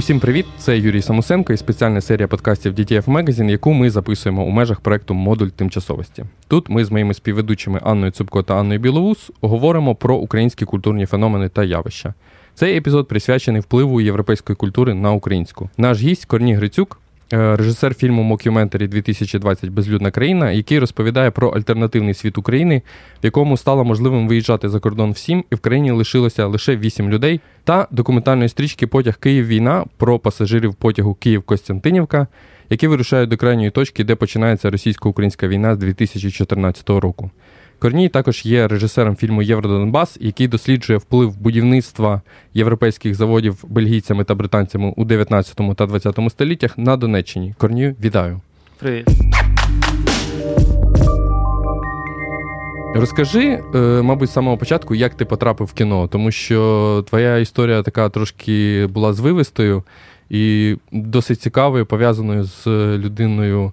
Усім привіт! Це Юрій Самусенко і спеціальна серія подкастів DTF Magazine, яку ми записуємо у межах проекту Модуль тимчасовості. Тут ми з моїми співведучими Анною Цупко та Анною Білоус говоримо про українські культурні феномени та явища. Цей епізод присвячений впливу європейської культури на українську. Наш гість Корній Грицюк, режисер фільму Мокюментарі. 2020 Безлюдна країна, який розповідає про альтернативний світ України, в якому стало можливим виїжджати за кордон всім, і в країні лишилося лише вісім людей, та документальної стрічки Потяг Київ війна про пасажирів потягу Київ-Костянтинівка, які вирушають до крайньої точки, де починається російсько-українська війна з 2014 року. Корній також є режисером фільму Євродонбас, який досліджує вплив будівництва європейських заводів бельгійцями та британцями у 19 та 20 століттях на Донеччині. Корнію, вітаю. Привіт. Розкажи, е, мабуть, з самого початку, як ти потрапив в кіно, тому що твоя історія така трошки була звивистою і досить цікавою, пов'язаною з людиною,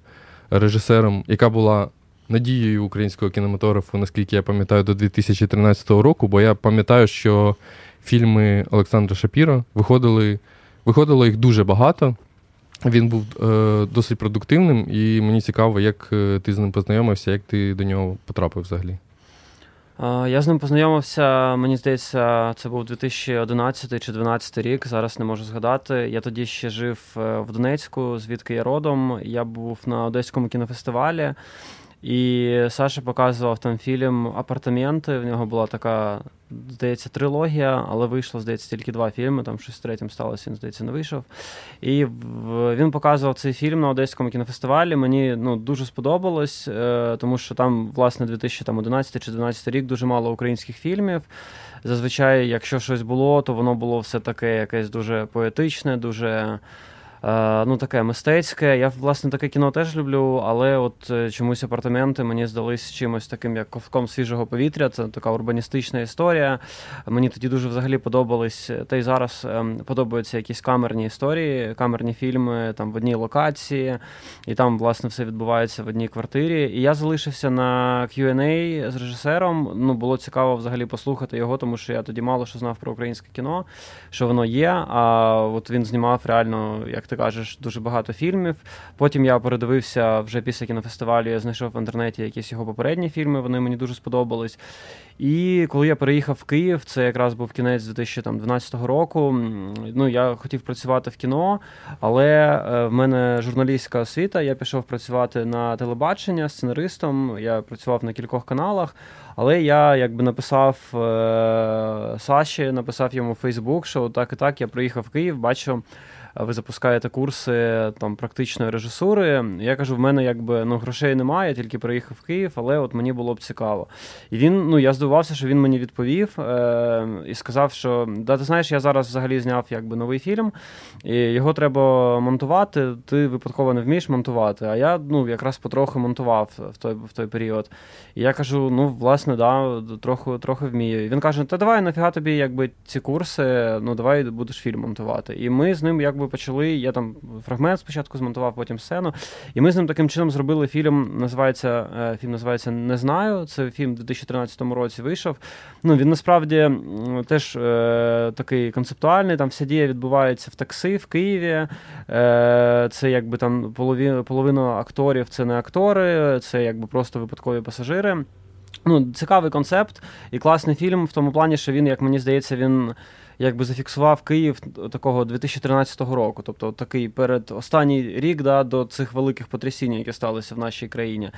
режисером, яка була надією українського кінематографу, наскільки я пам'ятаю, до 2013 року, бо я пам'ятаю, що фільми Олександра Шапіро виходили, виходило їх дуже багато. Він був е, досить продуктивним, і мені цікаво, як е, ти з ним познайомився, як ти до нього потрапив взагалі. Я з ним познайомився, мені здається, це був 2011 чи 2012 рік. Зараз не можу згадати. Я тоді ще жив е, в Донецьку, звідки я родом. Я був на Одеському кінофестивалі. І Саша показував там фільм Апартаменти. В нього була така, здається, трилогія, але вийшло, здається, тільки два фільми. Там щось третім сталося, він здається, не вийшов. І він показував цей фільм на Одеському кінофестивалі. Мені ну, дуже сподобалось, е, тому що там, власне, 2011 чи 2012 рік дуже мало українських фільмів. Зазвичай, якщо щось було, то воно було все таке якесь дуже поетичне, дуже. Е, ну, таке мистецьке. Я, власне, таке кіно теж люблю, але от е, чомусь апартаменти мені здались чимось таким, як ковком свіжого повітря. Це така урбаністична історія. Мені тоді дуже взагалі подобались, та й зараз ем, подобаються якісь камерні історії, камерні фільми там в одній локації, і там, власне, все відбувається в одній квартирі. І я залишився на Q&A з режисером. Ну, було цікаво взагалі послухати його, тому що я тоді мало що знав про українське кіно, що воно є. А от він знімав реально як ти кажеш, дуже багато фільмів. Потім я передивився вже після кінофестивалю, я знайшов в інтернеті якісь його попередні фільми, вони мені дуже сподобались. І коли я переїхав в Київ, це якраз був кінець 2012 року. Ну, я хотів працювати в кіно, але е, в мене журналістська освіта. Я пішов працювати на телебачення сценаристом. Я працював на кількох каналах. Але я якби написав е, Саші, написав йому в Фейсбук, що так і так я приїхав в Київ, бачу ви запускаєте курси там практичної режисури. Я кажу, в мене якби ну грошей немає, я тільки приїхав в Київ, але от мені було б цікаво. І він, ну я здивувався, що він мені відповів е- і сказав, що да, ти знаєш, я зараз взагалі зняв якби новий фільм, і його треба монтувати. Ти випадково не вмієш монтувати. А я ну якраз потроху монтував в той в той період. І я кажу: ну, власне, да, трохи трохи вмію. І він каже: Та давай нафіга тобі якби ці курси, ну давай будеш фільм монтувати. І ми з ним якби почали. Я там фрагмент спочатку змонтував, потім сцену. І ми з ним таким чином зробили фільм. Називається е, фільм називається Не знаю. Це фільм у 2013 році вийшов. Ну він насправді теж е, такий концептуальний. Там вся дія відбувається в такси в Києві. Е, Це якби там половина, половина акторів це не актори, це якби просто випадкові пасажири. Ну, Цікавий концепт і класний фільм в тому плані, що він, як мені здається, він якби зафіксував Київ такого 2013 року. Тобто такий перед останній рік да, до цих великих потрясінь, які сталися в нашій країні.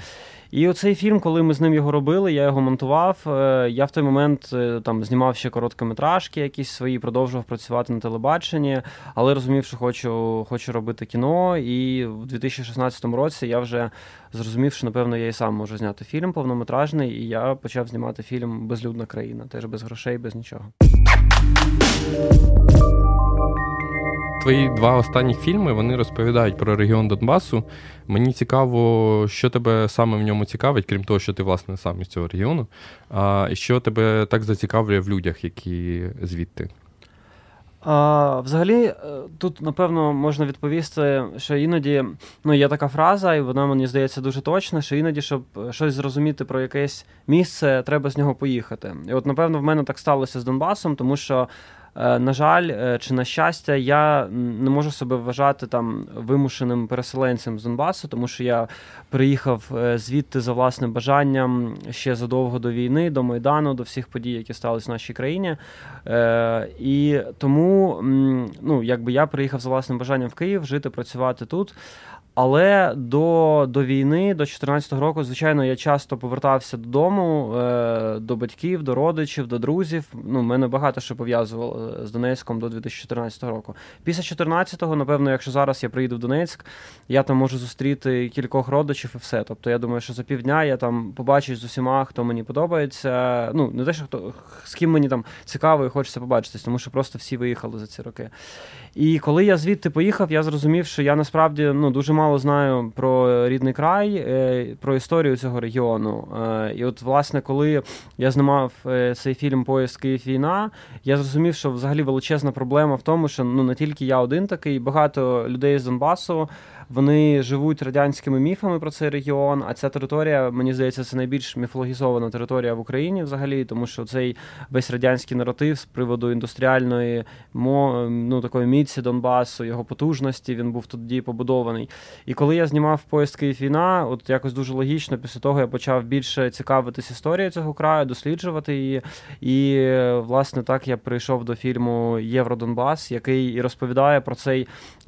І оцей фільм, коли ми з ним його робили, я його монтував. Е, я в той момент е, там знімав ще короткометражки, якісь свої, продовжував працювати на телебаченні, але розумів, що хочу хочу робити кіно. І в 2016 році я вже зрозумів, що напевно я і сам можу зняти фільм повнометражний, і я почав знімати фільм Безлюдна країна, теж без грошей, без нічого. Твої два останні фільми вони розповідають про регіон Донбасу. Мені цікаво, що тебе саме в ньому цікавить, крім того, що ти власне сам із цього регіону. А що тебе так зацікавлює в людях, які звідти? А, Взагалі, е, тут напевно можна відповісти, що іноді ну, є така фраза, і вона мені здається дуже точна, що іноді, щоб щось зрозуміти про якесь місце, треба з нього поїхати. І от, напевно, в мене так сталося з Донбасом, тому що Е, на жаль, е, чи на щастя, я не можу себе вважати там вимушеним переселенцем з Донбасу, тому що я приїхав е, звідти за власним бажанням ще задовго до війни, до Майдану, до всіх подій, які сталися в нашій країні. І тому ну, якби я приїхав за власним бажанням в Київ жити, працювати тут. Але до до війни, до 2014 року, звичайно, я часто повертався додому, е, до батьків, до родичів, до друзів. Ну, мене багато що пов'язувало е, з Донецьком до 2014 року. Після 2014-го, напевно, якщо зараз я приїду в Донецьк, я там можу зустріти кількох родичів і все. Тобто, я думаю, що за півдня я там побачусь з усіма, хто мені подобається. Ну, не те, що хто з ким мені там цікаво і хочеться побачитись, тому що просто всі виїхали за ці роки. І коли я звідти поїхав, я зрозумів, що я насправді ну, дуже мало знаю про рідний край, е, про історію цього регіону. Е, і от, власне, коли я знімав е, цей фільм Поїзд Київ війна, я зрозумів, що взагалі величезна проблема в тому, що ну не тільки я один такий, багато людей з Донбасу. Вони живуть радянськими міфами про цей регіон. А ця територія, мені здається, це найбільш міфологізована територія в Україні взагалі, тому що цей весь радянський наратив з приводу індустріальної ну, такої міці Донбасу, його потужності, він був тоді побудований. І коли я знімав поїзд Київ війна, от якось дуже логічно, після того я почав більше цікавитись історією цього краю, досліджувати її. І власне так я прийшов до фільму Євродонбас, який і розповідає про цей.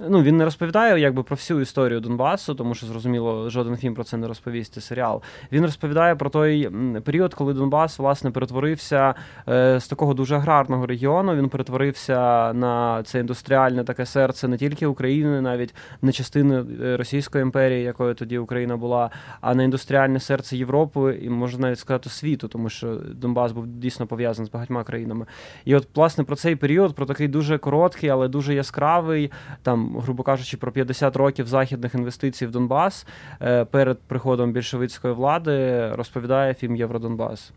Ну він не розповідає якби про всю історію Донбасу, тому що зрозуміло, жоден фільм про це не розповісти. Серіал він розповідає про той період, коли Донбас власне перетворився е, з такого дуже аграрного регіону. Він перетворився на це індустріальне таке серце не тільки України, навіть не частини е, Російської імперії, якою тоді Україна була, а на індустріальне серце Європи і можна навіть сказати світу, тому що Донбас був дійсно пов'язаний з багатьма країнами. І от власне про цей період, про такий дуже короткий, але дуже яскравий, там, грубо кажучи, про 50 років за західних інвестицій в Донбас е, перед приходом більшовицької влади розповідає фільм Євродонбас.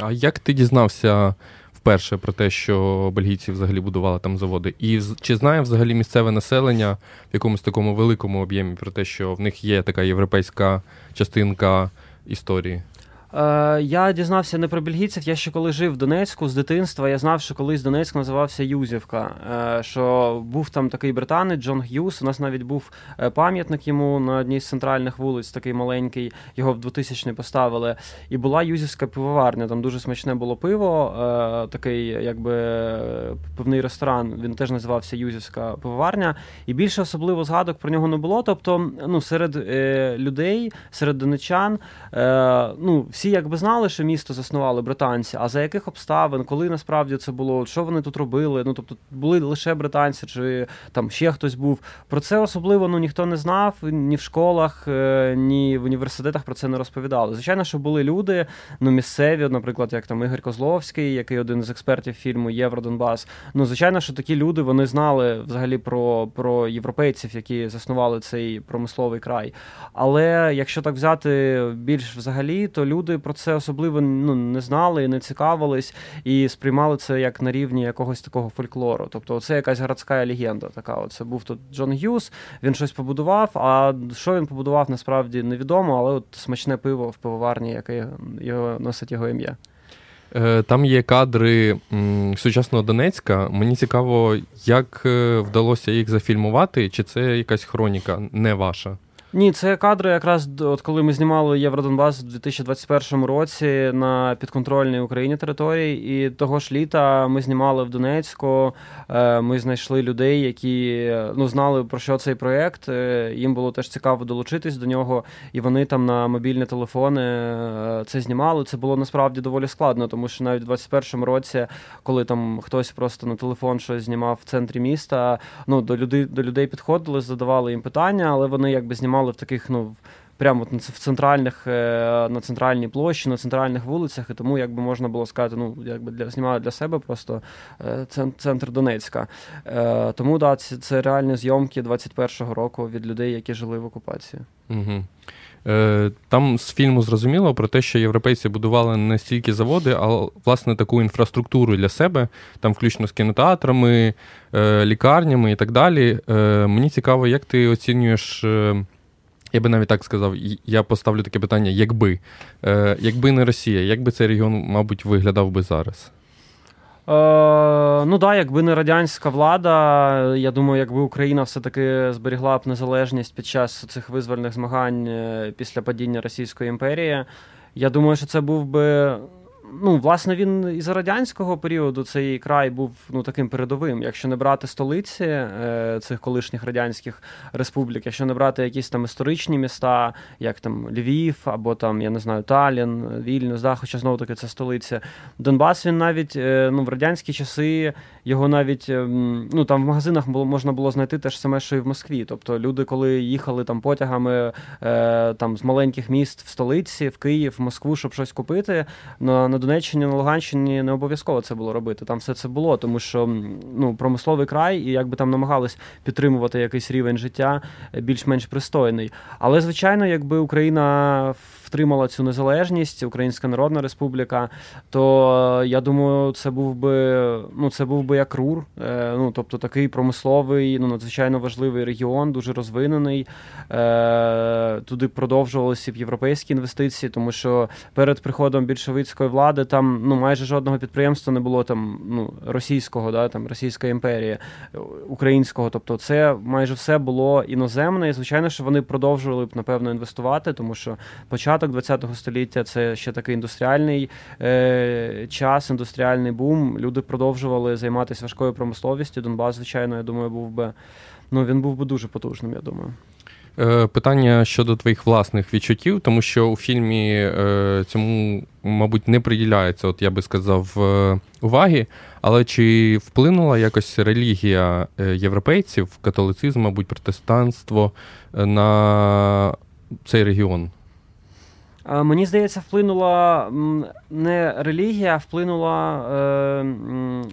А як ти дізнався вперше про те, що бельгійці взагалі будували там заводи? І чи знає взагалі місцеве населення в якомусь такому великому об'ємі про те, що в них є така європейська частинка історії? Е, Я дізнався не про бельгійців. Я ще коли жив в Донецьку з дитинства, я знав, що колись Донецьк називався Юзівка. Е, Що був там такий британець Джон Г'юз. У нас навіть був е, пам'ятник йому на одній з центральних вулиць, такий маленький. Його в 2000-й поставили. І була Юзівська пивоварня. Там дуже смачне було пиво. Такий, якби пивний ресторан. Він теж називався Юзівська пивоварня. І більше особливо згадок про нього не було. Тобто, ну серед людей, серед донечан, ну всі всі якби знали, що місто заснували британці, а за яких обставин, коли насправді це було, що вони тут робили? Ну тобто були лише британці, чи там ще хтось був. Про це особливо ну ніхто не знав ні в школах, е, ні в університетах про це не розповідали. Звичайно, що були люди, ну місцеві, наприклад, як там Ігор Козловський, який один з експертів фільму Євродонбас. Ну, звичайно, що такі люди вони знали взагалі про, про європейців, які заснували цей промисловий край. Але якщо так взяти більш взагалі, то люди люди про це особливо ну, не знали і не цікавились, і сприймали це як на рівні якогось такого фольклору. Тобто, це якась городська легенда. Така от це був тут Джон Г'юз, він щось побудував. А що він побудував, насправді невідомо, але от смачне пиво в пивоварні, яке його носить його ім'я. Е, там є кадри сучасного Донецька. Мені цікаво, як е, вдалося їх зафільмувати, чи це якась хроніка не ваша? Ні, це кадри, якраз от коли ми знімали Євродонбас у 2021 році на підконтрольній Україні території, і того ж літа ми знімали в Донецьку. Е, ми знайшли людей, які ну знали про що цей проєкт. Е, їм було теж цікаво долучитись до нього, і вони там на мобільні телефони е, це знімали. Це було насправді доволі складно, тому що навіть у 2021 році, коли там хтось просто на телефон щось знімав в центрі міста, ну до людей до людей підходили, задавали їм питання, але вони якби знімали знімали в таких, ну. Прямо в центральних е, на центральній площі, на центральних вулицях, і тому якби можна було сказати, ну якби для знімали для себе просто е, центр Донецька. Е, тому да, це, це реальні зйомки 21-го року від людей, які жили в окупації. Угу. Там з фільму зрозуміло про те, що європейці будували не стільки заводи, а власне таку інфраструктуру для себе, там включно з кінотеатрами, лікарнями і так далі. Мені цікаво, як ти оцінюєш. Я би навіть так сказав, я поставлю таке питання: якби Е, якби не Росія, як би цей регіон, мабуть, виглядав би зараз? Ну да, якби не радянська влада, я думаю, якби Україна все-таки зберігла б незалежність під час цих визвольних змагань після падіння Російської імперії. Я думаю, що це був би ну, власне, він із радянського періоду цей край був ну, таким передовим. Якщо не брати столиці е, цих колишніх радянських республік, якщо не брати якісь там історичні міста, як там Львів або там, я не знаю, Талін, Вільнюс, да, хоча знову таки це столиця. Донбас він навіть е, ну, в радянські часи його навіть е, ну, там в магазинах було, можна було знайти те ж саме, що і в Москві. Тобто люди, коли їхали там потягами е, там, з маленьких міст в столиці, в Київ, в Москву, щоб щось купити. на на Донеччині, на Луганщині не обов'язково це було робити. Там все це було, тому що ну, промисловий край, і якби там намагались підтримувати якийсь рівень життя е, більш-менш пристойний. Але, звичайно, якби Україна втримала цю незалежність, Українська Народна Республіка, то я думаю, це був би ну, це був би як РУР, е, ну тобто такий промисловий, ну надзвичайно важливий регіон, дуже розвинений. Е, туди продовжувалися б європейські інвестиції, тому що перед приходом більшовицької влади там ну майже жодного підприємства не було там ну російського, да там Російської імперії, українського. Тобто, це майже все було іноземне. І звичайно, що вони продовжували б напевно інвестувати, тому що початок ХХ століття це ще такий індустріальний е, час, індустріальний бум. Люди продовжували займатися важкою промисловістю. Донбас, звичайно, я думаю, був би ну він був би дуже потужним. Я думаю. Е, питання щодо твоїх власних відчуттів, тому що у фільмі е, цьому, мабуть, не приділяється, от я би сказав, е, уваги. Але чи вплинула якось релігія європейців, католицизм, мабуть, протестанство на цей регіон? Мені здається, вплинула не релігія, а вплинула е,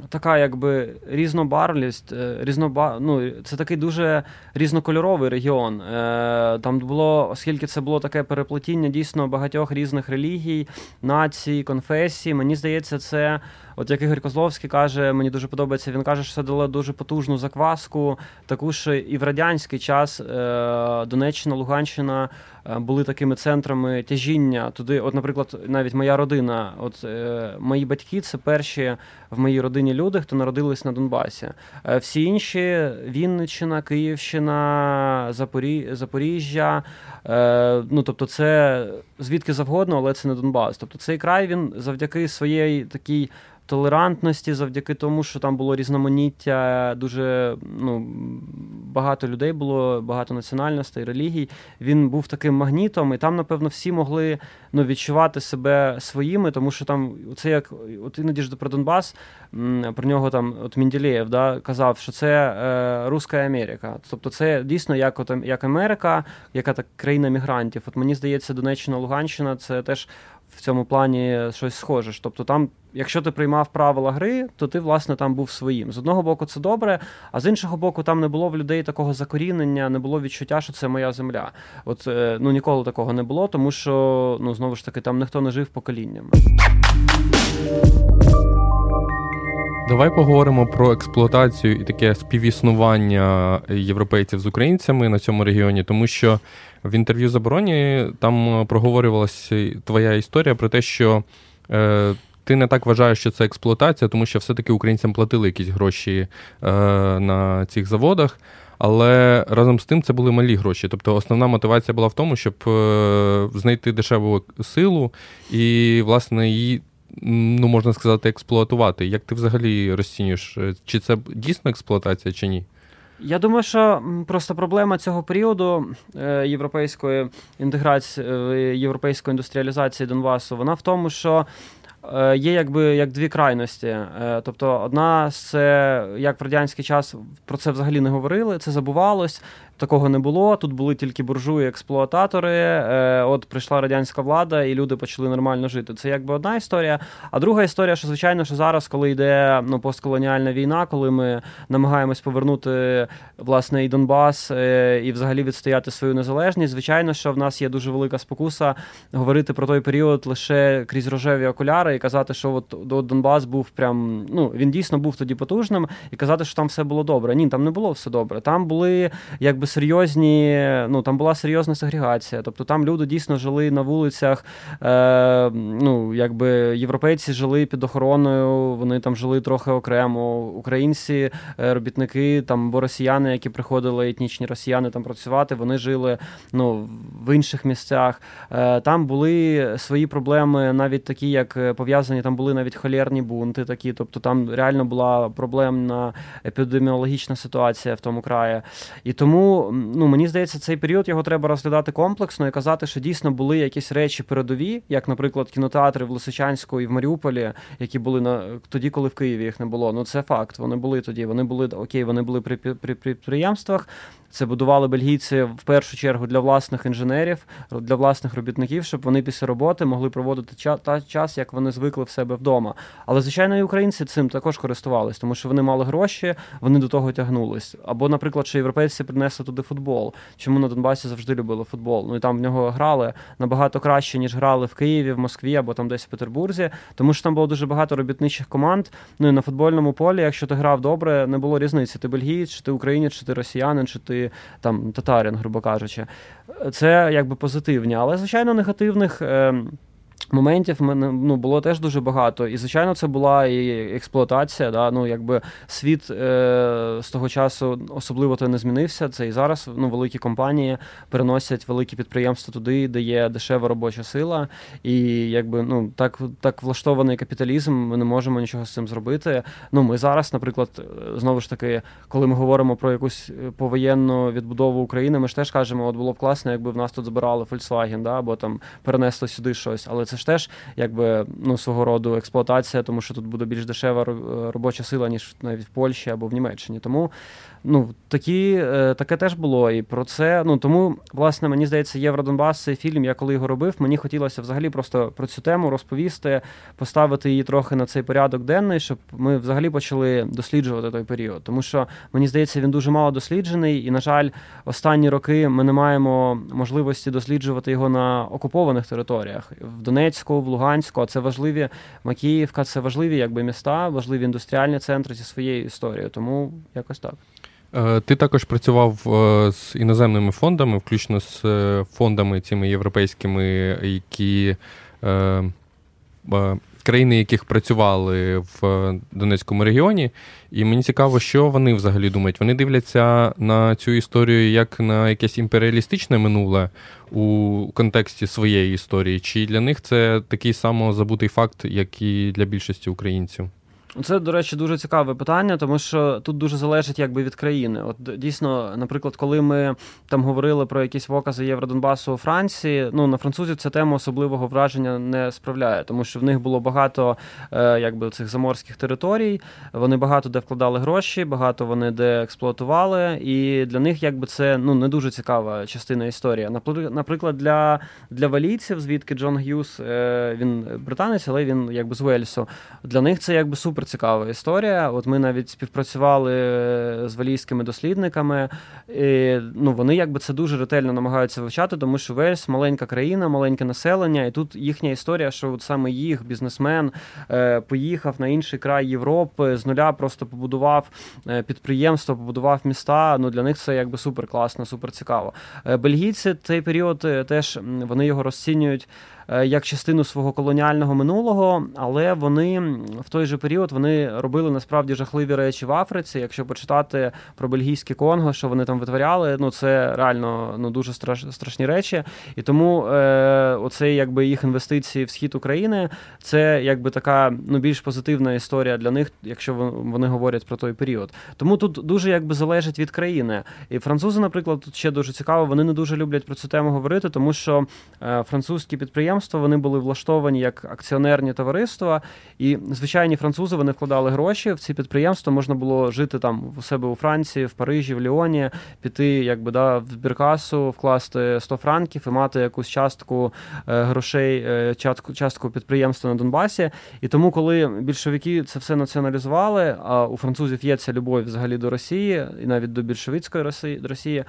така, якби різнобарвлість, Е, різноба... ну, Це такий дуже різнокольоровий регіон. Е, Там було, оскільки це було таке переплетіння дійсно багатьох різних релігій, націй, конфесій. Мені здається, це. От як Ігор Козловський каже, мені дуже подобається, він каже, що це дало дуже потужну закваску. Таку ж і в радянський час е, Донеччина, Луганщина е, були такими центрами тяжіння туди. От, наприклад, навіть моя родина, от е, мої батьки це перші в моїй родині люди, хто народились на Донбасі. Всі інші Вінниччина, Київщина, Запорі... Запоріжжя. Ну тобто, це звідки завгодно, але це не Донбас. Тобто цей край він завдяки своєї такій толерантності, завдяки тому, що там було різноманіття, дуже ну, багато людей було, багато національностей, релігій. Він був таким магнітом, і там, напевно, всі могли ну, відчувати себе своїми, тому що там це як от іноді ж про Донбас, про нього там от Мінділеєв да, казав, що це е, Руська Америка. Тобто, це дійсно як от, як Америка, яка так країна мігрантів. От мені здається, Донеччина, Луганщина це теж в цьому плані щось схоже. Тобто, там, якщо ти приймав правила гри, то ти, власне, там був своїм. З одного боку, це добре, а з іншого боку, там не було в людей такого закорінення, не було відчуття, що це моя земля. От е, ну ніколи такого не було, тому що ну знову ж таки там ніхто не жив поколіннями. Давай поговоримо про експлуатацію і таке співіснування європейців з українцями на цьому регіоні, тому що в інтерв'ю забороні там проговорювалася твоя історія про те, що е, ти не так вважаєш, що це експлуатація, тому що все-таки українцям платили якісь гроші е, на цих заводах. Але разом з тим це були малі гроші. Тобто основна мотивація була в тому, щоб е, знайти дешеву силу і, власне, її ну, можна сказати, експлуатувати. Як ти взагалі розцінюєш, е, чи це дійсно експлуатація, чи ні? Я думаю, що просто проблема цього періоду е, європейської інтеграції, е, європейської індустріалізації Донбасу, вона в тому, що є якби як дві крайності. Тобто, одна це як в радянський час про це взагалі не говорили, це забувалось такого не було. Тут були тільки буржуї, експлуататори. Е, От прийшла радянська влада, і люди почали нормально жити. Це якби одна історія. А друга історія, що звичайно, що зараз, коли йде ну, постколоніальна війна, коли ми намагаємось повернути власне і Донбас, е, і взагалі відстояти свою незалежність, звичайно, що в нас є дуже велика спокуса говорити про той період лише крізь рожеві окуляри і казати, що от, от Донбас був прям ну він дійсно був тоді потужним, і казати, що там все було добре. Ні, там не було все добре. Там були якби серйозні, ну там була серйозна сегрегація. Тобто там люди дійсно жили на вулицях. Е, ну, якби Європейці жили під охороною, вони там жили трохи окремо. Українці, е, робітники там або росіяни, які приходили, етнічні росіяни там працювати, вони жили ну, в інших місцях. Е, там були свої проблеми, навіть такі, як е, пов'язані, там були навіть холєрні бунти, такі. Тобто там реально була проблемна епідеміологічна ситуація в тому краї. І тому ну, мені здається, цей період його треба розглядати комплексно і казати, що дійсно були якісь речі передові, як, наприклад, кінотеатри в Лисичанську і в Маріуполі, які були на тоді, коли в Києві їх не було. Ну це факт. Вони були тоді. Вони були окей, вони були при, при підприємствах. Це будували бельгійці в першу чергу для власних інженерів, для власних робітників, щоб вони після роботи могли проводити час, як вони звикли в себе вдома. Але звичайно, і українці цим також користувались, тому що вони мали гроші, вони до того тягнулись. Або, наприклад, що європейці принесли туди футбол. Чому на Донбасі завжди любили футбол? Ну і там в нього грали набагато краще, ніж грали в Києві, в Москві або там десь в Петербурзі, тому що там було дуже багато робітничих команд. Ну і на футбольному полі, якщо ти грав добре, не було різниці. Ти бельгієць, чи ти українець, чи ти росіянин, чи ти там татарин, грубо кажучи. Це якби позитивні, але звичайно негативних. Ем, Моментів мене ну, було теж дуже багато. І, звичайно, це була і експлуатація. Да? Ну, якби Світ е, з того часу особливо то не змінився. Це і зараз ну, великі компанії переносять великі підприємства туди, де є дешева робоча сила. І якби ну, так так влаштований капіталізм, ми не можемо нічого з цим зробити. Ну, Ми зараз, наприклад, знову ж таки, коли ми говоримо про якусь повоєнну відбудову України, ми ж теж кажемо, от було б класно, якби в нас тут збирали Volkswagen, да? або там перенесли сюди щось. Але це ж теж якби ну свого роду експлуатація, тому що тут буде більш дешева робоча сила, ніж навіть в Польщі або в Німеччині. Тому ну такі, е, таке теж було. І про це ну тому, власне, мені здається, Євродонбас цей фільм. Я коли його робив, мені хотілося взагалі просто про цю тему розповісти, поставити її трохи на цей порядок денний, щоб ми взагалі почали досліджувати той період. Тому що мені здається, він дуже мало досліджений, і на жаль, останні роки ми не маємо можливості досліджувати його на окупованих територіях в Донецьку, в Луганську. А це важливі Макіївка, це важливі якби міста, важливі індустріальні центри зі своєю історією. Тому якось так. Е, ти також працював е, з іноземними фондами, включно з е, фондами цими європейськими, які країни, яких працювали в Донецькому регіоні. І мені цікаво, що вони взагалі думають. Вони дивляться на цю історію як на якесь імперіалістичне минуле у контексті своєї історії, чи для них це такий самозабутий факт, як і для більшості українців. Це, до речі, дуже цікаве питання, тому що тут дуже залежить якби від країни. От дійсно, наприклад, коли ми там говорили про якісь покази Євродонбасу у Франції, ну на французів ця тема особливого враження не справляє, тому що в них було багато е, якби цих заморських територій. Вони багато де вкладали гроші, багато вони де експлуатували, і для них якби це ну не дуже цікава частина історії. Наприклад, для для валійців, звідки Джон Г'юз, е, він британець, але він якби з Уельсу. Для них це якби супер супер цікава історія. От ми навіть співпрацювали з валійськими дослідниками. І, ну, Вони якби це дуже ретельно намагаються вивчати, тому що Вельс маленька країна, маленьке населення, і тут їхня історія, що от саме їх бізнесмен е, поїхав на інший край Європи, з нуля просто побудував е, підприємство, побудував міста. Ну Для них це якби супер класно, супер цікаво. Е, бельгійці цей період е, теж вони його розцінюють. Е, як частину свого колоніального минулого, але вони в той же період вони робили насправді жахливі речі в Африці. Якщо почитати про бельгійське Конго, що вони там витворяли, ну це реально ну дуже страш, страшні речі. І тому е, оцей якби їх інвестиції в схід України це якби така ну більш позитивна історія для них, якщо вони говорять про той період. Тому тут дуже якби залежить від країни. І французи, наприклад, тут ще дуже цікаво, вони не дуже люблять про цю тему говорити, тому що е, французькі підприємства підприємства вони були влаштовані як акціонерні товариства, і звичайні французи вони вкладали гроші в ці підприємства. Можна було жити там у себе у Франції, в Парижі, в Ліоні, піти, якби да, в збіркасу, вкласти 100 франків і мати якусь частку е, грошей, е, частку частку підприємства на Донбасі. І тому, коли більшовики це все націоналізували, а у французів є ця любов взагалі до Росії і навіть до більшовицької Росії,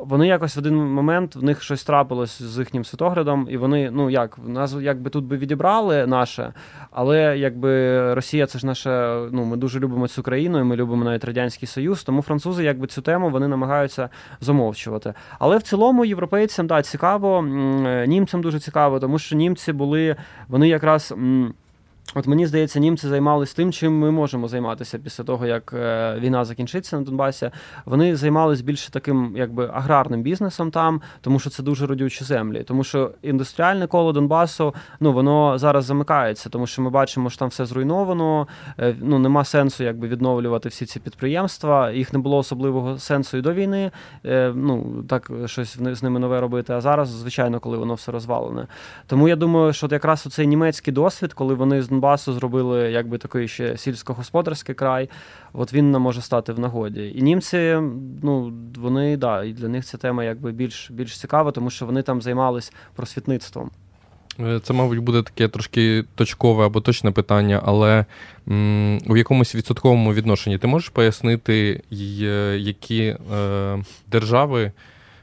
вони якось в один момент в них щось трапилось з їхнім світоглядом, і вони, ну як, нас якби тут би відібрали наше, але якби Росія це ж наша. Ну, ми дуже любимо цю країну, і ми любимо навіть Радянський Союз, тому французи якби цю тему вони намагаються замовчувати. Але в цілому європейцям да, цікаво, німцям дуже цікаво, тому що німці були, вони якраз. От мені здається, німці займалися тим, чим ми можемо займатися після того, як е, війна закінчиться на Донбасі. Вони займалися більше таким, якби аграрним бізнесом там, тому що це дуже родючі землі. Тому що індустріальне коло Донбасу ну воно зараз замикається, тому що ми бачимо, що там все зруйновано. Е, ну нема сенсу якби відновлювати всі ці підприємства. Їх не було особливого сенсу і до війни. Е, ну так щось з ними нове робити. А зараз, звичайно, коли воно все розвалене. Тому я думаю, що якраз оцей німецький досвід, коли вони Донбасу зробили якби такий ще сільськогосподарський край. От він нам може стати в нагоді. І німці, ну вони да, і для них ця тема якби більш більш цікава, тому що вони там займались просвітництвом. Е, це, мабуть, буде таке трошки точкове або точне питання, але м, у якомусь відсотковому відношенні ти можеш пояснити, які е, держави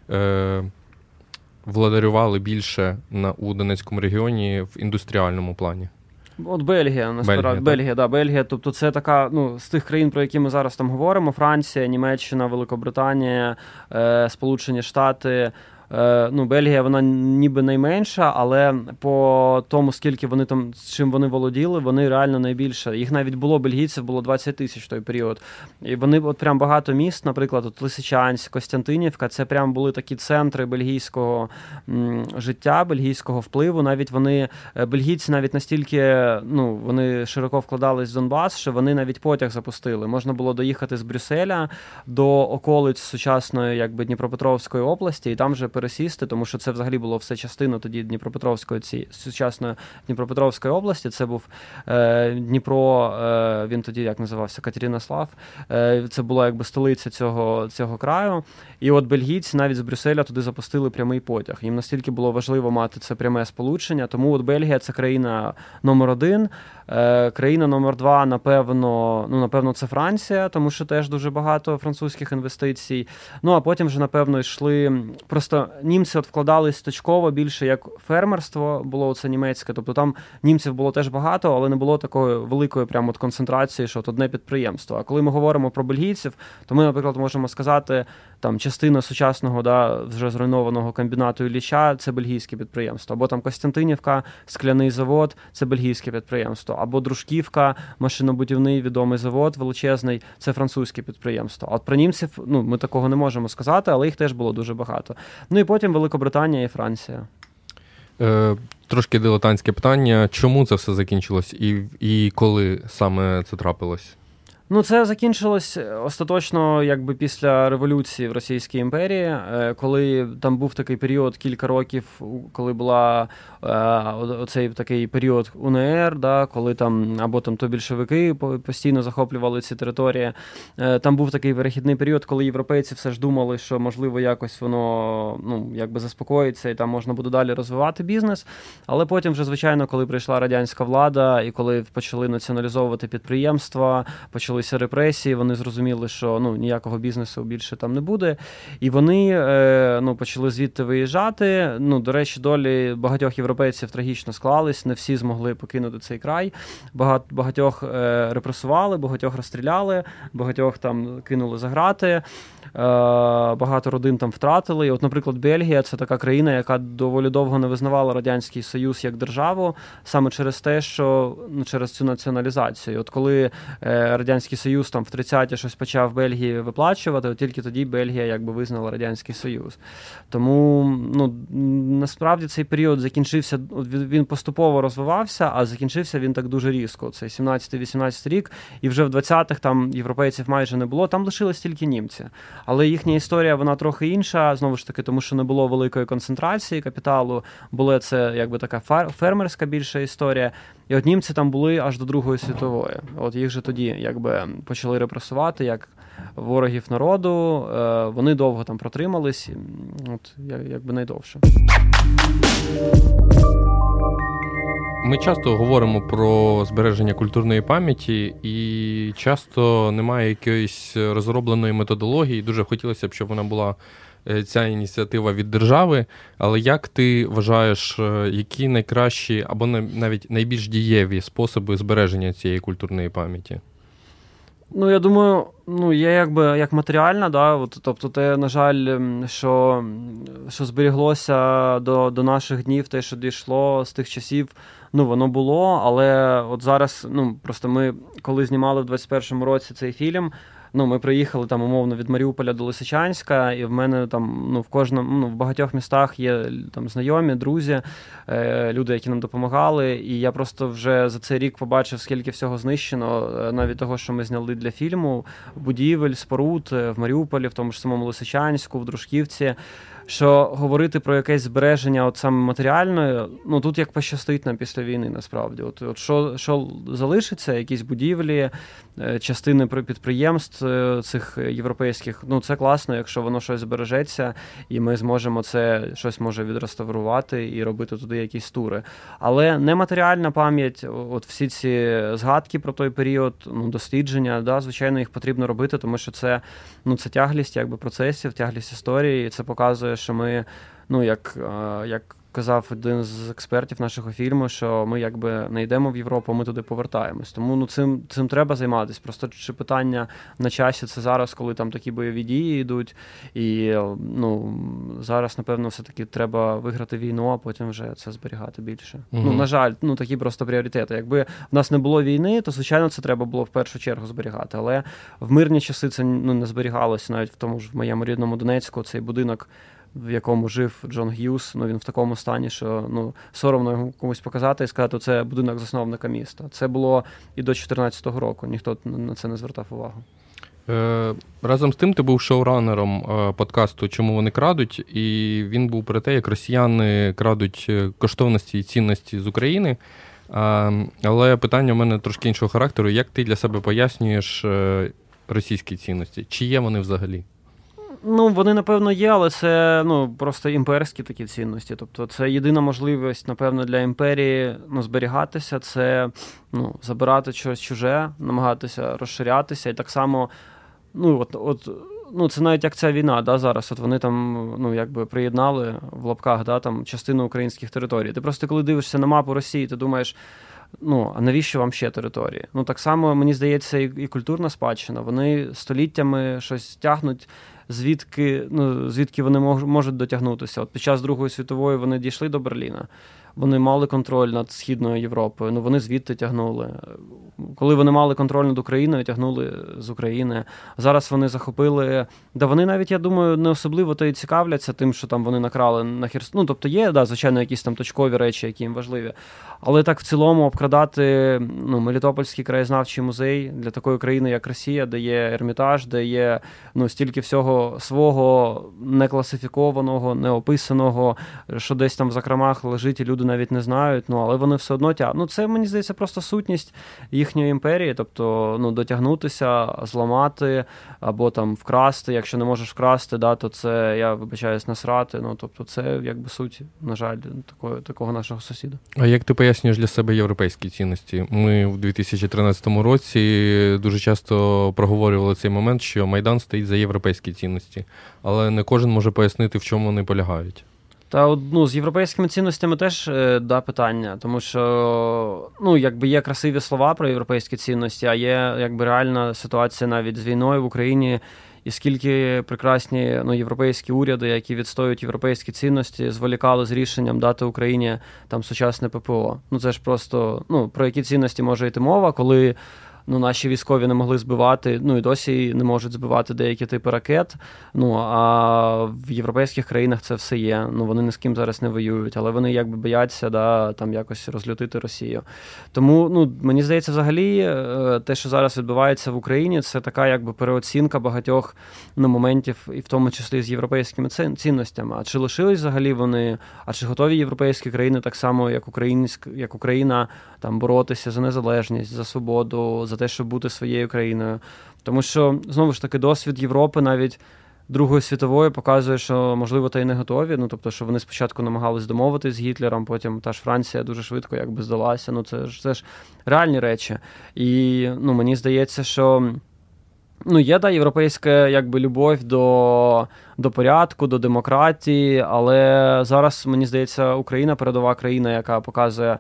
е, владарювали більше на у Донецькому регіоні в індустріальному плані? От Бельгія, насправді Бельгія, Бельгія, да, Бельгія. Тобто це така, ну, з тих країн, про які ми зараз там говоримо: Франція, Німеччина, Великобританія, е, Сполучені Штати. Е, ну, Бельгія, вона ніби найменша, але по тому, скільки вони там з чим вони володіли, вони реально найбільше. Їх навіть було бельгійців, було 20 тисяч в той період. І вони от прям багато міст, наприклад, от Лисичанськ, Костянтинівка, це прям були такі центри бельгійського життя, бельгійського впливу. Навіть вони е, бельгійці навіть настільки ну, вони широко вкладались в Донбас, що вони навіть потяг запустили. Можна було доїхати з Брюсселя до околиць сучасної, якби Дніпропетровської області, і там вже пересісти, тому що це взагалі було все частина тоді Дніпропетровської цієї сучасної Дніпропетровської області. Це був е, Дніпро, е, він тоді як називався Катеринослав. Е, Це була якби столиця цього цього краю. І от бельгійці навіть з Брюсселя туди запустили прямий потяг. Їм настільки було важливо мати це пряме сполучення. Тому от Бельгія це країна номер один. Е, країна номер два, напевно, ну напевно, це Франція, тому що теж дуже багато французьких інвестицій. Ну а потім вже, напевно, йшли. Просто німці от вкладались точково більше як фермерство було це німецьке. Тобто там німців було теж багато, але не було такої великої прямо от концентрації, що от одне підприємство. А коли ми говоримо про бельгійців, то ми, наприклад, можемо сказати, там частина сучасного да, вже зруйнованого комбінату Ілліча – це бельгійське підприємство, або там Костянтинівка, скляний завод це бельгійське підприємство, або Дружківка, машинобудівний відомий завод величезний це французьке підприємство. А от про німців ну, ми такого не можемо сказати, але їх теж було дуже багато. Ну і потім Великобританія і Франція. Е, Трошки дилетантське питання. Чому це все закінчилось і, і коли саме це трапилось? Ну, це закінчилось е, остаточно, якби після революції в Російській імперії, е, коли там був такий період кілька років, коли була е, оцей такий період УНР, да, коли там або там то більшовики постійно захоплювали ці території. Там був такий перехідний період, коли європейці все ж думали, що можливо якось воно ну якби заспокоїться і там можна буде далі розвивати бізнес. Але потім, вже звичайно, коли прийшла радянська влада і коли почали націоналізовувати підприємства, почали почалися репресії, вони зрозуміли, що ну ніякого бізнесу більше там не буде. І вони е, ну, почали звідти виїжджати. Ну, До речі, долі багатьох європейців трагічно склались, не всі змогли покинути цей край. Багат, багатьох е, репресували, багатьох розстріляли, багатьох там кинули за грати. Е, багато родин там втратили. І От, наприклад, Бельгія це така країна, яка доволі довго не визнавала Радянський Союз як державу, саме через те, що ну, через цю націоналізацію. От коли е, Радянський Союз там в 30-ті щось почав Бельгії виплачувати, от тільки тоді Бельгія якби визнала Радянський Союз. Тому ну, насправді цей період закінчився, він поступово розвивався, а закінчився він так дуже різко. Це 17-18 рік, і вже в 20-х там європейців майже не було. Там лишились тільки німці. Але їхня історія вона трохи інша, знову ж таки, тому що не було великої концентрації капіталу. Була це якби така фермерська більша історія. І от німці там були аж до Другої світової. От їх же тоді якби почали репресувати як ворогів народу. Е, вони довго там протримались, от якби найдовше. Ми часто говоримо про збереження культурної пам'яті, і часто немає якоїсь розробленої методології. Дуже хотілося б, щоб вона була ця ініціатива від держави. Але як ти вважаєш, е, які найкращі або навіть найбільш дієві способи збереження цієї культурної пам'яті? Ну, я думаю, ну, є якби як матеріальна, да, от, тобто, те, на жаль, що що зберіглося до до наших днів, те, що дійшло з тих часів, ну, воно було. Але от зараз, ну, просто ми, коли знімали в 21-му році цей фільм, ну, ми приїхали там умовно від Маріуполя до Лисичанська, і в мене там ну, в кожному ну, в багатьох містах є там знайомі, друзі, е, люди, які нам допомагали. І я просто вже за цей рік побачив, скільки всього знищено, е, навіть того, що ми зняли для фільму, будівель, споруд е, в Маріуполі, в тому ж самому Лисичанську, в Дружківці що говорити про якесь збереження, от саме матеріальне, ну тут як пощастить нам після війни, насправді. От от що що залишиться, якісь будівлі, е, частини підприємств е, цих європейських, ну це класно, якщо воно щось збережеться, і ми зможемо це щось може відреставрувати і робити туди якісь тури. Але нематеріальна пам'ять, от всі ці згадки про той період, ну дослідження, да, звичайно, їх потрібно робити, тому що це ну це тяглість якби процесів, тяглість історії, і це показує що ми, ну як як казав один з експертів нашого фільму, що ми якби не йдемо в Європу, ми туди повертаємось. Тому ну цим цим треба займатися. Просто чи питання на часі це зараз, коли там такі бойові дії йдуть, і ну зараз, напевно, все-таки треба виграти війну, а потім вже це зберігати більше. Угу. Ну на жаль, ну такі просто пріоритети. Якби в нас не було війни, то звичайно це треба було в першу чергу зберігати. Але в мирні часи це ну не зберігалося навіть в тому ж в моєму рідному Донецьку цей будинок в якому жив Джон Г'юз, ну він в такому стані, що ну соромно йому комусь показати і сказати, це будинок засновника міста. Це було і до 2014 року. Ніхто на це не звертав увагу. Е, разом з тим, ти був шоуранером е, подкасту Чому вони крадуть, і він був про те, як росіяни крадуть е, коштовності і цінності з України. Але питання у мене трошки іншого характеру. Як ти для себе пояснюєш російські цінності? Чи є вони взагалі? Ну, вони, напевно, є, але це ну, просто імперські такі цінності. Тобто, це єдина можливість, напевно, для імперії ну, зберігатися, це ну, забирати щось чуже, намагатися розширятися. І так само, ну, от, от, ну, це навіть як ця війна, да, зараз. От вони там ну, якби приєднали в лапках да, там, частину українських територій. Ти просто коли дивишся на мапу Росії, ти думаєш. Ну, а навіщо вам ще території? Ну, так само, мені здається, і, і культурна спадщина. Вони століттями щось тягнуть звідки ну, звідки вони можуть дотягнутися. От Під час Другої світової вони дійшли до Берліна вони мали контроль над Східною Європою. Ну вони звідти тягнули. Коли вони мали контроль над Україною, тягнули з України. Зараз вони захопили. Да вони навіть, я думаю, не особливо то і цікавляться тим, що там вони накрали на Херсон. Ну, тобто є, да, звичайно, якісь там точкові речі, які їм важливі. Але так в цілому обкрадати ну, Мелітопольський краєзнавчий музей для такої країни, як Росія, де є Ермітаж, де є ну, стільки всього свого некласифікованого, неописаного, що десь там в закромах лежить і люди люди навіть не знають, ну але вони все одно тягнуть. Ну, це мені здається просто сутність їхньої імперії, тобто ну, дотягнутися, зламати або там вкрасти. Якщо не можеш вкрасти, да, то це я вибачаюсь насрати. Ну тобто, це якби суть, на жаль, такого, такого нашого сусіда. А як ти пояснюєш для себе європейські цінності? Ми в 2013 році дуже часто проговорювали цей момент, що Майдан стоїть за європейські цінності, але не кожен може пояснити, в чому вони полягають. Та ну, з європейськими цінностями теж е, да, питання, тому що ну, якби є красиві слова про європейські цінності, а є якби реальна ситуація навіть з війною в Україні. І скільки прекрасні ну, європейські уряди, які відстоюють європейські цінності, зволікали з рішенням дати Україні там сучасне ППО. Ну це ж просто ну про які цінності може йти мова, коли ну, наші військові не могли збивати, ну і досі не можуть збивати деякі типи ракет. Ну а в європейських країнах це все є. Ну вони ні з ким зараз не воюють, але вони якби бояться да, там якось розлютити Росію. Тому ну мені здається, взагалі е, те, що зараз відбувається в Україні, це така якби переоцінка багатьох ну, моментів, і в тому числі з європейськими цінностями. А чи лишились взагалі вони? А чи готові європейські країни так само, як Українська, як Україна, там боротися за незалежність, за свободу? За те, щоб бути своєю країною. Тому що знову ж таки досвід Європи навіть. Другої світової показує, що можливо та й не готові. Ну тобто, що вони спочатку намагались домовитись з Гітлером, потім та ж Франція дуже швидко якби здалася. Ну це ж це ж реальні речі. І ну мені здається, що Ну, є да, європейська якби любов до до порядку, до демократії, але зараз мені здається, Україна передова країна, яка показує,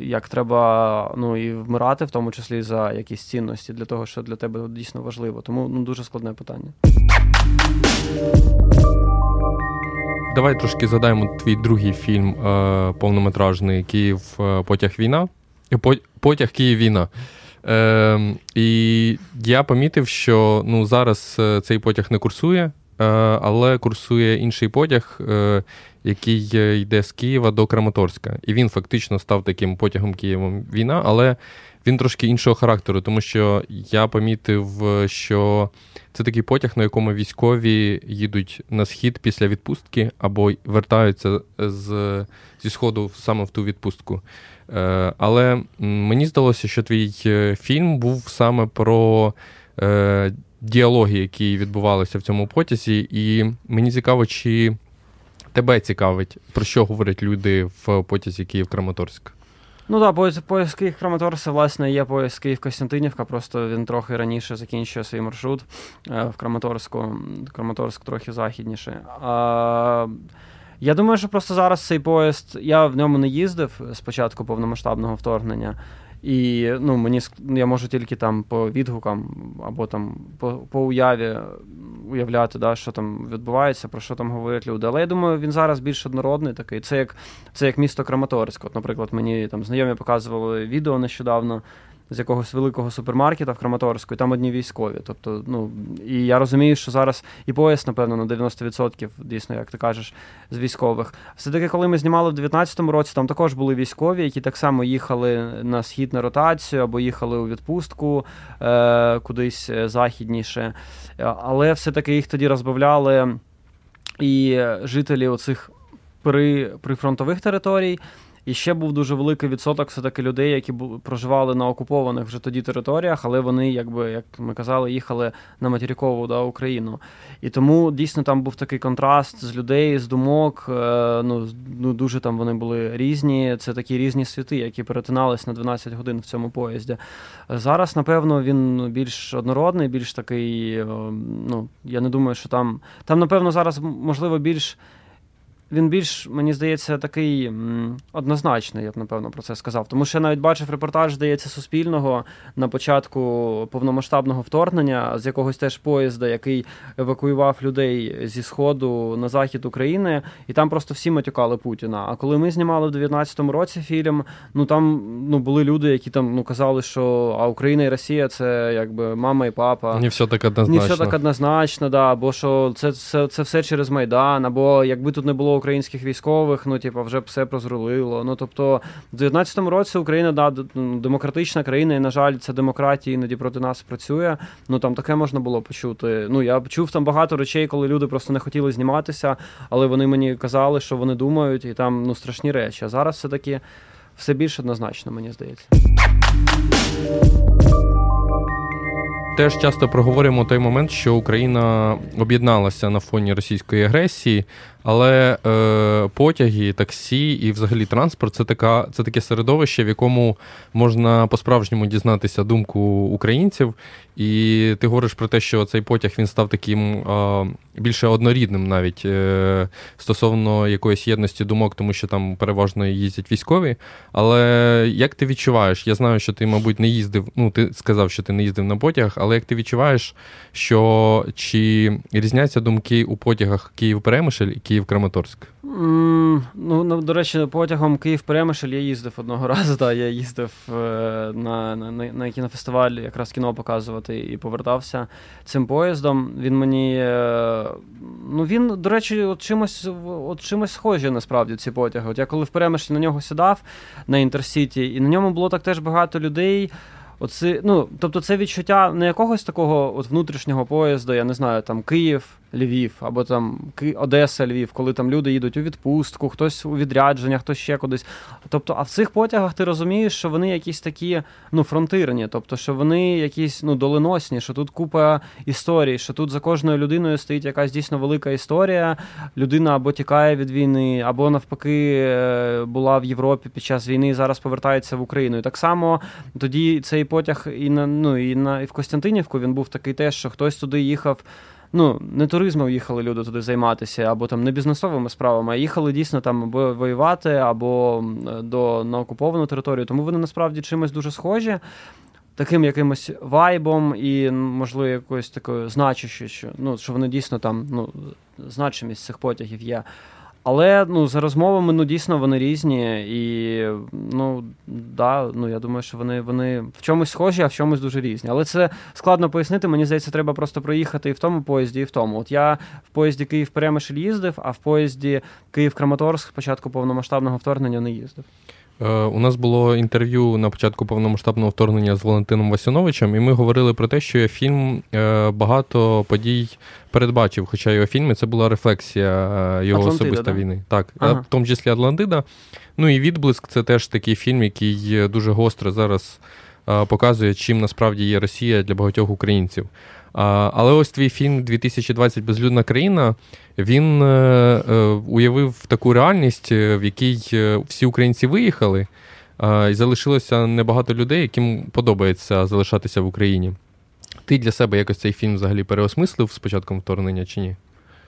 як треба ну і вмирати, в тому числі за якісь цінності для того, що для тебе дійсно важливо. Тому ну дуже складне питання. Давай трошки задаємо твій другий фільм е, повнометражний Київ е, Потяг війна. Потяг Київ війна. Е, І я помітив, що ну, зараз е, цей потяг не курсує, е, але курсує інший потяг, е, який йде з Києва до Краматорська. І він фактично став таким потягом Києвом війна, але він трошки іншого характеру, тому що я помітив, що це такий потяг, на якому військові їдуть на схід після відпустки або вертаються з, зі сходу саме в ту відпустку. Е, але мені здалося, що твій е, фільм був саме про е, діалоги, які відбувалися в цьому потязі, і мені цікаво, чи тебе цікавить, про що говорять люди в потязі Київ-Краматорськ. Ну так, поїзд, поїзд Київ Краматорська, власне, є поїзд Київ Костянтинівка, просто він трохи раніше закінчує свій маршрут в Краматорську, Краматорськ трохи західніше. А, я думаю, що просто зараз цей поїзд, я в ньому не їздив з початку повномасштабного вторгнення. І ну, мені я можу тільки там по відгукам або там по по уяві уявляти, да, що там відбувається, про що там говорять люди. Але я думаю, він зараз більш однородний такий. Це як це як місто Краматорськ. От, Наприклад, мені там знайомі показували відео нещодавно з якогось великого супермаркета в Краматорську, і там одні військові. Тобто, ну і я розумію, що зараз і пояс, напевно, на 90%, дійсно, як ти кажеш, з військових. Все-таки, коли ми знімали в 19-му році, там також були військові, які так само їхали на схід на ротацію або їхали у відпустку е- кудись е, західніше. Але все-таки їх тоді розбавляли і жителі оцих при прифронтових територій. І ще був дуже великий відсоток все-таки людей, які проживали на окупованих вже тоді територіях, але вони, якби як ми казали, їхали на материкову да, Україну. І тому дійсно там був такий контраст з людей, з думок. Е, ну ну дуже там вони були різні. Це такі різні світи, які перетинались на 12 годин в цьому поїзді. Зараз, напевно, він більш однородний, більш такий. Е, ну я не думаю, що там там, напевно, зараз можливо більш він більш, мені здається, такий однозначний, я б напевно про це сказав. Тому що я навіть бачив репортаж, здається, Суспільного на початку повномасштабного вторгнення з якогось теж поїзда, який евакуював людей зі Сходу на захід України, і там просто всі матюкали Путіна. А коли ми знімали в 19-му році фільм, ну там ну, були люди, які там ну, казали, що а Україна і Росія це якби мама і папа. Не все так однозначно. Не все так однозначно, да, або що це, це, це все через Майдан, або якби тут не було українських військових, ну типу, вже все прозрулило. Ну тобто, в 19-му році Україна да, ну, демократична країна, і на жаль, ця демократія іноді проти нас працює. Ну там таке можна було почути. Ну я чув там багато речей, коли люди просто не хотіли зніматися, але вони мені казали, що вони думають, і там ну страшні речі. А зараз все таки все більш однозначно, мені здається. Теж часто проговорюємо той момент, що Україна об'єдналася на фоні російської агресії, але е, потяги, таксі і взагалі транспорт це така, це таке середовище, в якому можна по-справжньому дізнатися думку українців. І ти говориш про те, що цей потяг він став таким е, більше однорідним, навіть е, стосовно якоїсь єдності думок, тому що там переважно їздять військові. Але як ти відчуваєш? Я знаю, що ти, мабуть, не їздив. Ну, ти сказав, що ти не їздив на потягах, але як ти відчуваєш, що чи різняться думки у потягах Київ-Перемишль і Київ-Краматорськ? Mm, ну, До речі, потягом Київ-Перемишль я їздив одного разу. Да, Я їздив е, на на, на кінофестиваль, якраз кіно показувати і повертався цим поїздом. Він мені. Е, ну, Він, до речі, от чимось от чимось схожі насправді ці потяги. От Я коли в Перемишлі на нього сідав на Інтерсіті, і на ньому було так теж багато людей. Оце, ну, Тобто це відчуття не якогось такого от внутрішнього поїзду, я не знаю, там Київ. Львів, або там Одеса, Львів, коли там люди їдуть у відпустку, хтось у відрядження, хтось ще кудись. Тобто, а в цих потягах ти розумієш, що вони якісь такі ну, фронтирні, тобто, що вони якісь ну, доленосні, що тут купа історій, що тут за кожною людиною стоїть якась дійсно велика історія. Людина або тікає від війни, або навпаки е, була в Європі під час війни і зараз повертається в Україну. І так само тоді цей потяг і на ну, і на і в Костянтинівку він був такий теж, що хтось туди їхав. Ну, не туризмом їхали люди туди займатися, або там не бізнесовими справами, а їхали дійсно там або воювати, або до на окуповану територію. Тому вони насправді чимось дуже схожі таким якимось вайбом і, можливо, якоюсь такою значущою, що ну, що вони дійсно там ну, значимість цих потягів є. Але ну, за розмовами ну, дійсно вони різні. І ну, да, ну, я думаю, що вони вони в чомусь схожі, а в чомусь дуже різні. Але це складно пояснити. Мені здається, треба просто проїхати і в тому поїзді, і в тому. От я в поїзді Київ Перемишль їздив, а в поїзді Київ Краматорськ спочатку повномасштабного вторгнення не їздив. Е, у нас було інтерв'ю на початку повномасштабного вторгнення з Валентином Васюновичем, і ми говорили про те, що фільм е, багато подій передбачив. Хоча його фільми це була рефлексія е, його Атлантида, особиста да? війни. Так, ага. в тому числі Атлантида. Ну і відблиск це теж такий фільм, який дуже гостро зараз показує, чим насправді є Росія для багатьох українців. Але ось твій фільм 2020 Безлюдна країна він е, е, уявив таку реальність, е, в якій всі українці виїхали, і залишилося небагато людей, яким подобається залишатися в Україні. Ти для себе якось цей фільм взагалі переосмислив з початком вторгнення чи ні?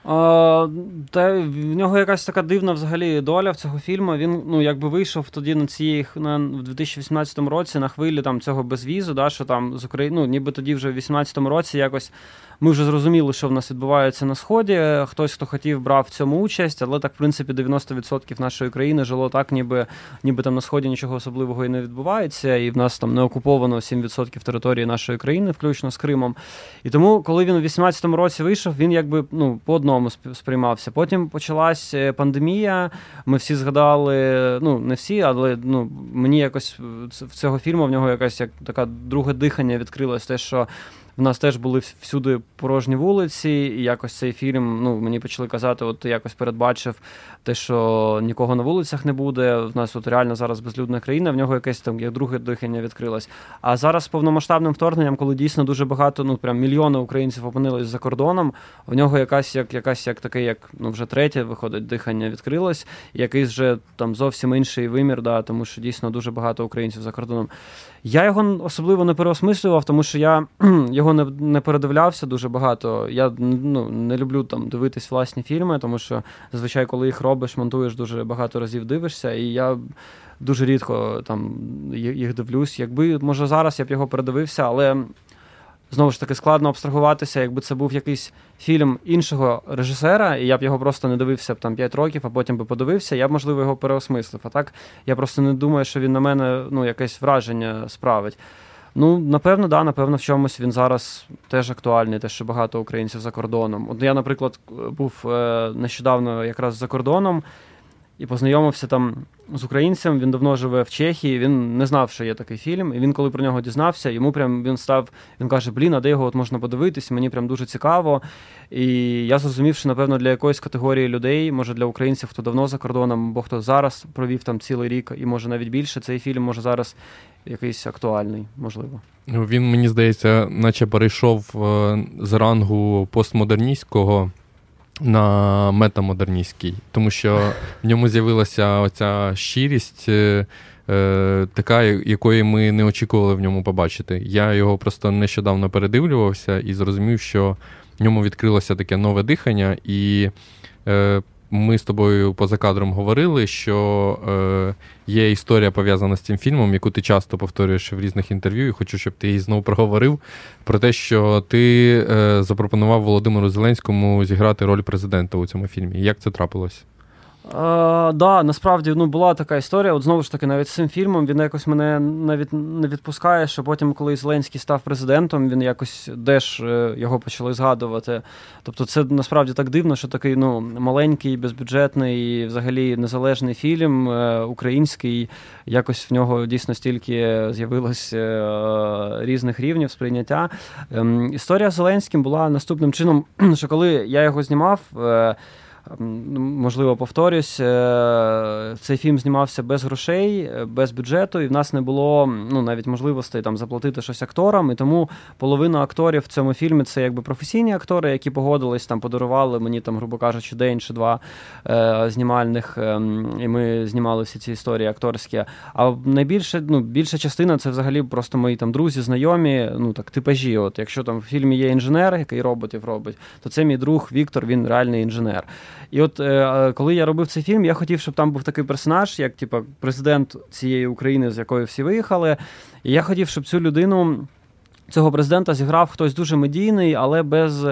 Та в нього якась така дивна взагалі доля в цього фільму. Він ну якби вийшов тоді на цій на в 2018 році на хвилі там цього безвізу, да, що там з України, ну ніби тоді вже в 2018 році якось ми вже зрозуміли, що в нас відбувається на сході. Хтось, хто хотів, брав в цьому участь, але так, в принципі, 90% нашої країни жило так, ніби ніби там на сході нічого особливого і не відбувається, і в нас там не окуповано 7% території нашої країни, включно з Кримом. І тому, коли він у 18-му році вийшов, він якби ну по одному сприймався. Потім почалась е, пандемія. Ми всі згадали, ну не всі, але ну мені якось в цього фільму в нього якась як така друге дихання відкрилось, те, що. В нас теж були всюди порожні вулиці, і якось цей фільм ну, мені почали казати, от якось передбачив те, що нікого на вулицях не буде. В нас от реально зараз безлюдна країна, в нього якесь там як друге дихання відкрилось. А зараз з повномасштабним вторгненням, коли дійсно дуже багато, ну прям мільйони українців опинились за кордоном, в нього якась як якась як таке, як ну вже третє виходить, дихання відкрилось, якийсь вже там зовсім інший вимір, да, тому що дійсно дуже багато українців за кордоном. Я його особливо не переосмислював, тому що я його не не передивлявся дуже багато. Я ну, не люблю там дивитись власні фільми, тому що зазвичай, коли їх робиш, монтуєш дуже багато разів дивишся, і я дуже рідко там їх дивлюсь. Якби може зараз я б його передивився, але знову ж таки складно абстрагуватися, якби це був якийсь фільм іншого режисера, і я б його просто не дивився б там 5 років, а потім би подивився, я б, можливо, його переосмислив. А так я просто не думаю, що він на мене ну, якесь враження справить. Ну, напевно, да, напевно, в чомусь він зараз теж актуальний, те, що багато українців за кордоном. От я, наприклад, був е, нещодавно якраз за кордоном і познайомився там з українцем. Він давно живе в Чехії. Він не знав, що є такий фільм. І він, коли про нього дізнався, йому прям він став. Він каже: Блін, а де його от можна подивитись? Мені прям дуже цікаво. І я зрозумів, що напевно для якоїсь категорії людей, може для українців, хто давно за кордоном, або хто зараз провів там цілий рік, і може навіть більше, цей фільм може зараз якийсь актуальний, можливо. Ну, він мені здається, наче перейшов е, з рангу постмодерністського на метамодерністський, тому що в ньому з'явилася оця щирість, е, е, така, якої ми не очікували в ньому побачити. Я його просто нещодавно передивлювався і зрозумів, що в ньому відкрилося таке нове дихання, і ми з тобою поза кадром говорили, що е, є історія пов'язана з цим фільмом, яку ти часто повторюєш в різних інтерв'ю, і хочу, щоб ти її знову проговорив. Про те, що ти е, запропонував Володимиру Зеленському зіграти роль президента у цьому фільмі. Як це трапилось? Так, да, насправді ну, була така історія. От знову ж таки, навіть з цим фільмом він якось мене навіть не відпускає, що потім, коли Зеленський став президентом, він якось теж е, його почали згадувати. Тобто, це насправді так дивно, що такий ну, маленький, безбюджетний, взагалі незалежний фільм е, український. Якось в нього дійсно стільки з'явилось е, різних рівнів сприйняття. Ем, історія з Зеленським була наступним чином, що коли я його знімав. Можливо, повторюсь, е, цей фільм знімався без грошей, е, без бюджету, і в нас не було ну, навіть можливостей там заплатити щось акторам. І тому половина акторів в цьому фільмі це якби професійні актори, які погодились там, подарували мені там, грубо кажучи, день чи два е, знімальних, і ми знімали всі ці історії акторські. А найбільше, ну, більша частина це взагалі просто мої там друзі, знайомі, ну так типажі. От якщо там в фільмі є інженер, який роботів робить, то це мій друг Віктор, він реальний інженер. І от е, коли я робив цей фільм, я хотів, щоб там був такий персонаж, як типу, президент цієї України, з якої всі виїхали. І я хотів, щоб цю людину. Цього президента зіграв хтось дуже медійний, але без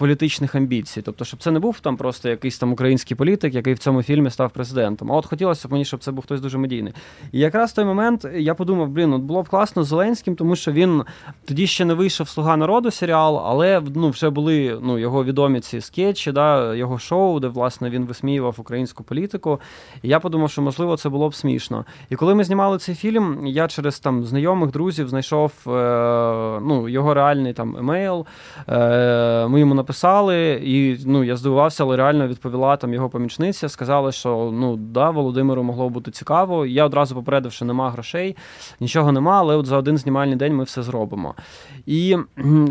політичних амбіцій. Тобто, щоб це не був там просто якийсь там український політик, який в цьому фільмі став президентом. А от хотілося б мені, щоб це був хтось дуже медійний. І якраз в той момент я подумав, блін, от було б класно з Зеленським, тому що він тоді ще не вийшов Слуга народу серіал, але ну, вже були ну, його відомі ці скетчі, да, його шоу, де власне він висміював українську політику. І я подумав, що можливо це було б смішно. І коли ми знімали цей фільм, я через там знайомих друзів знайшов е, ну, його реальний там емейл. Е, Ми йому написали, і ну я здивувався, але реально відповіла там його помічниця. Сказали, що ну да, Володимиру могло бути цікаво. Я одразу попередив, що нема грошей, нічого нема, але от за один знімальний день ми все зробимо. І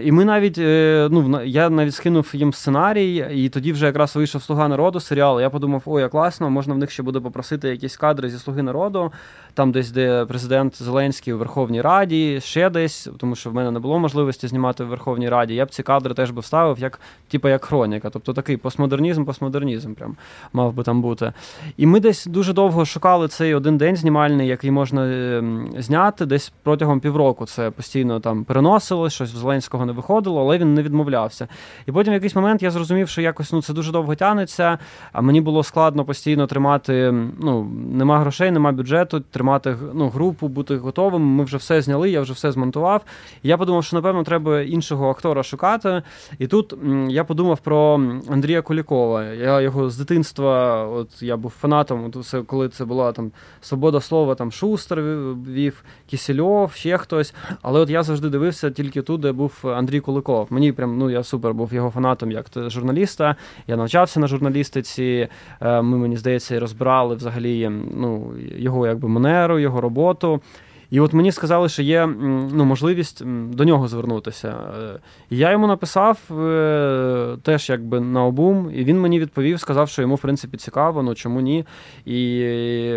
і ми навіть е, ну я навіть скинув їм сценарій, і тоді вже якраз вийшов Слуга народу серіал. Я подумав, ой, як класно, можна в них ще буде попросити якісь кадри зі Слуги народу, там десь, де президент Зеленський у Верховній Раді, ще десь, тому що в мене не було можливості знімати в Верховній Раді. Я б ці кадри теж би вставив як типу як хроніка. Тобто такий постмодернізм, постмодернізм прям мав би там бути. І ми десь дуже довго шукали цей один день знімальний, який можна ем, зняти. Десь протягом півроку це постійно там переносилось, щось в Зеленського не виходило, але він не відмовлявся. І потім в якийсь момент я зрозумів, що якось ну це дуже довго тянеться, а мені було складно постійно тримати. Ну, нема грошей, нема бюджету, тримати ну, групу, бути готовим. Ми вже все зняли, я вже все змонтував. І я подумав, що напевно треба іншого актора шукати. І тут я подумав про Андрія Кулікова. Я його з дитинства, от я був фанатом, це, коли це була там свобода слова, там Шустер вів, Кісельов, ще хтось. Але от я завжди дивився тільки тут, де був Андрій Куликов. Мені прям ну я супер був його фанатом як журналіста. Я навчався на журналістиці. Е, ми мені здається розбирали взагалі ну, його якби манеру, його роботу. І от мені сказали, що є ну, можливість до нього звернутися. І я йому написав е, теж якби на обум, і він мені відповів, сказав, що йому в принципі цікаво, ну чому ні. І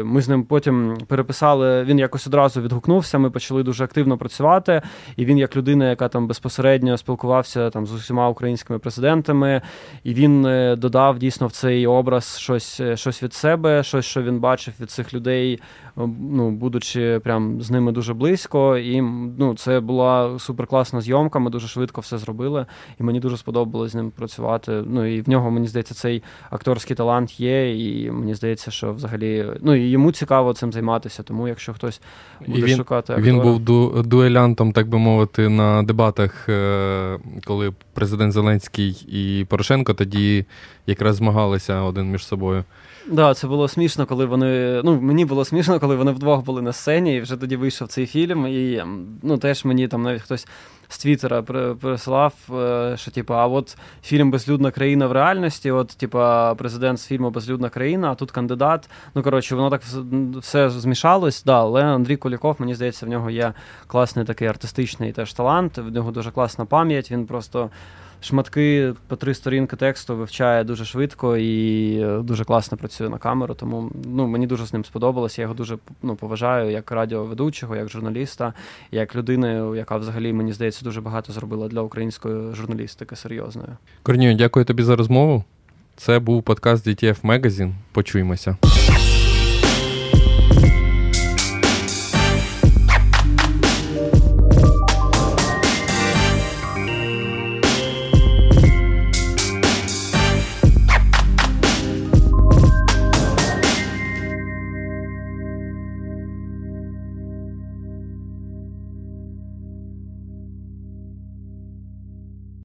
ми з ним потім переписали. Він якось одразу відгукнувся. Ми почали дуже активно працювати. І він, як людина, яка там безпосередньо спілкувався там з усіма українськими президентами, і він е, додав дійсно в цей образ щось, е, щось від себе, щось, що він бачив від цих людей, ну будучи прям з ними дуже близько, і ну, це була суперкласна зйомка. Ми дуже швидко все зробили, і мені дуже сподобалось з ним працювати. Ну і в нього мені здається, цей акторський талант є. І мені здається, що взагалі ну і йому цікаво цим займатися. Тому якщо хтось буде і він, шукати актора... він був ду- дуелянтом, так би мовити, на дебатах, е, коли президент Зеленський і Порошенко тоді якраз змагалися один між собою. Да, це було смішно, коли вони. Ну, мені було смішно, коли вони вдвох були на сцені, і вже тоді вийшов цей фільм. І ну, теж мені там навіть хтось з Твіттера прислав, е, що типу, а от фільм Безлюдна країна в реальності, от, типа, президент з фільму Безлюдна країна, а тут кандидат. Ну, коротше, воно так все змішалось. Да, Але Андрій Куліков, мені здається, в нього є класний такий артистичний теж талант, в нього дуже класна пам'ять. Він просто шматки по три сторінки тексту вивчає дуже швидко і е, дуже класно працює на камеру. Тому ну, мені дуже з ним сподобалось. Я його дуже ну, поважаю як радіоведучого, як журналіста, як людини, яка взагалі мені здається дуже багато зробила для української журналістики серйозної. Корнію, дякую тобі за розмову. Це був подкаст DTF Magazine. Почуємося.